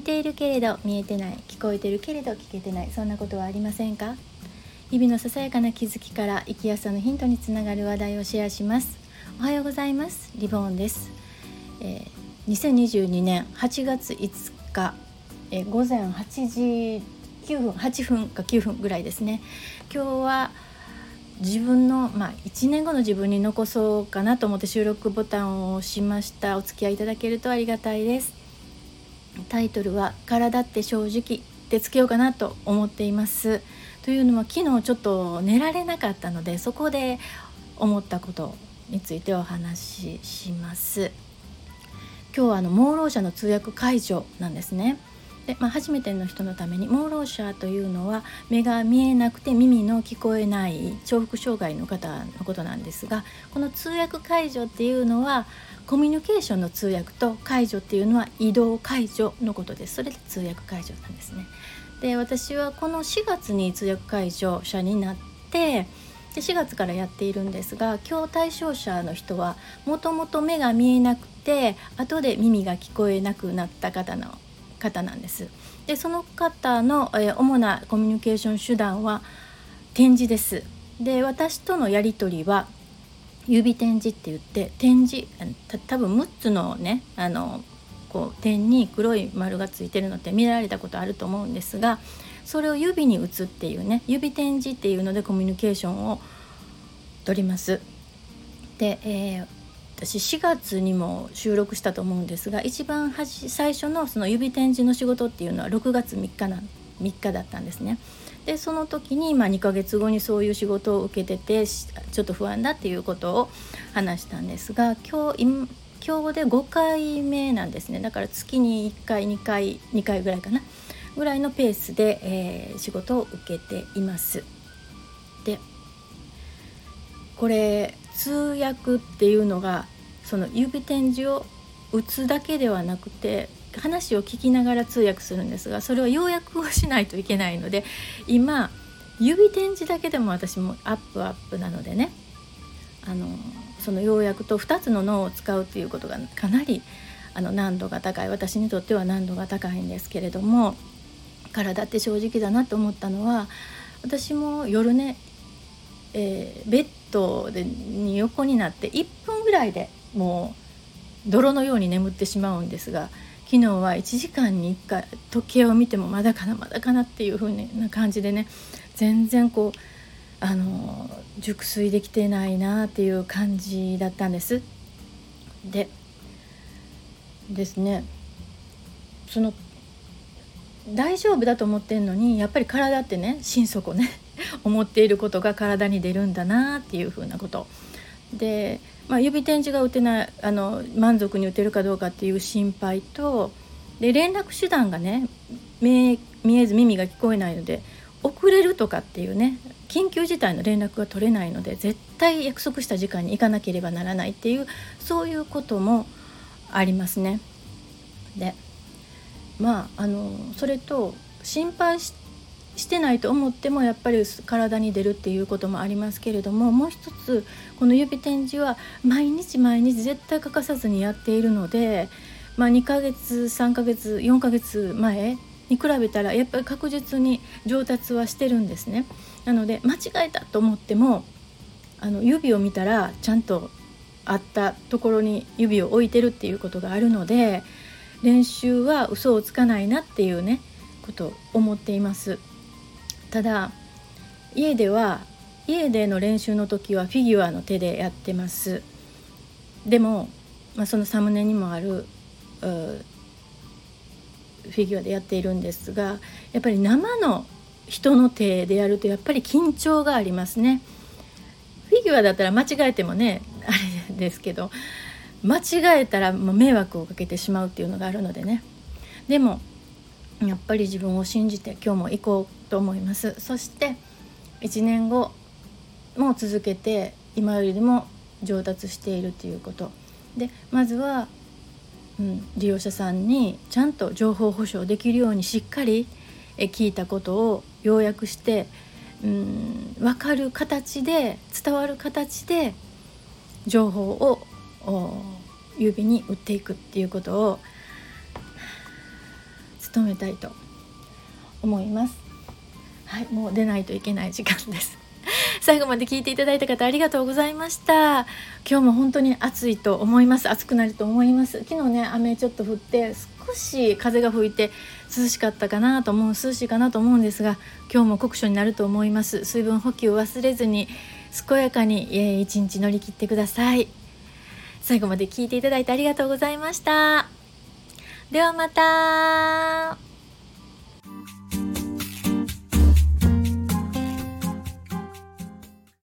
見ているけれど見えてない聞こえてるけれど聞けてないそんなことはありませんか？日々のささやかな気づきから生きやすさのヒントにつながる話題をシェアします。おはようございます。リボーンです、えー、2022年8月5日、えー、午前8時9分8分か9分ぐらいですね。今日は自分の、まあ、1年後の自分に残そうかなと思って収録ボタンを押しました。お付き合いいただけるとありがたいです。タイトルは「体って正直」ってつけようかなと思っています。というのは昨日ちょっと寝られなかったのでそこで思ったことについてお話しします。今日はあの盲ろう者の通訳解除なんですね。で、まあ、初めての人のために盲ろう者というのは目が見えなくて耳の聞こえない重複障害の方のことなんですがこの通訳解除っていうのはコミュニケーションの通訳と解除っていうのは移動解除のことです。それで通訳解除なんですね。で私はこの4月に通訳解除者になってで4月からやっているんですが今日対象者の人はもともと目が見えなくて後で耳が聞こえなくなった方の方なんです。でその方の、え主なコミュニケーション手段は展示です。で私とのやり取りは指展示って言って展示多分6つのねあのこう点に黒い丸がついてるのって見られたことあると思うんですがそれを指に打つっていうね指展示っていうのでコミュニケーションを取ります。で、えー、私4月にも収録したと思うんですが一番最初のその指展示の仕事っていうのは6月3日な3日だったんですね。でその時に、まあ、2ヶ月後にそういう仕事を受けててちょっと不安だっていうことを話したんですが今日今日で5回目なんですねだから月に1回2回2回ぐらいかなぐらいのペースで、えー、仕事を受けています。でこれ通訳っていうのがその指展示を打つだけではなくて話を聞きながら通訳するんですがそれは要約をしないといけないので今指展示だけでも私もアップアップなのでねあのその要約と2つの脳を使うということがかなりあの難度が高い私にとっては難度が高いんですけれども体って正直だなと思ったのは私も夜ねえー、ベッドでに横になって1分ぐらいでもう泥のように眠ってしまうんですが昨日は1時間に1回時計を見てもまだかなまだかなっていう風な感じでね全然こうあの熟睡できてないなっていう感じだったんです。でですねその大丈夫だと思ってんのにやっぱり体ってね心底ね思っていることが体に出るんだなっていうふうなことで、まあ、指点字が打てないあの満足に打てるかどうかっていう心配とで連絡手段がね見えず耳が聞こえないので遅れるとかっていうね緊急事態の連絡が取れないので絶対約束した時間に行かなければならないっていうそういうこともありますね。でまああのそれと心配ししてないと思ってもやっぱり体に出るっていうこともありますけれどももう一つこの指展示は毎日毎日絶対欠かさずにやっているので、まあ、2ヶ月3ヶ月4ヶ月前に比べたらやっぱり確実に上達はしてるんですね。なので間違えたと思ってもあの指を見たらちゃんとあったところに指を置いてるっていうことがあるので練習は嘘をつかないなっていうねことを思っています。ただ家では家での練習の時はフィギュアの手でやってます。でも、まあ、そのサムネにもあるフィギュアでやっているんですがやっぱり生の人の手でやるとやっぱり緊張がありますね。フィギュアだったら間違えてもねあれですけど間違えたらもう迷惑をかけてしまうっていうのがあるのでね。でもやっぱり自分を信じて今日も行こうと思います。そして1年後も続けて今よりも上達しているということ。でまずは、うん、利用者さんにちゃんと情報保障できるようにしっかり聞いたことを要約して、うん、分かる形で伝わる形で情報を指に打っていくっていうことを努めたいと思います。はいもう出ないといけない時間です。最後まで聞いていただいた方ありがとうございました。今日も本当に暑いと思います。暑くなると思います。昨日ね雨ちょっと降って少し風が吹いて涼しかったかなと思う涼しいかなと思うんですが今日も酷暑になると思います。水分補給を忘れずに健やかに一日乗り切ってください。最後まで聞いていただいてありがとうございました。ではまた。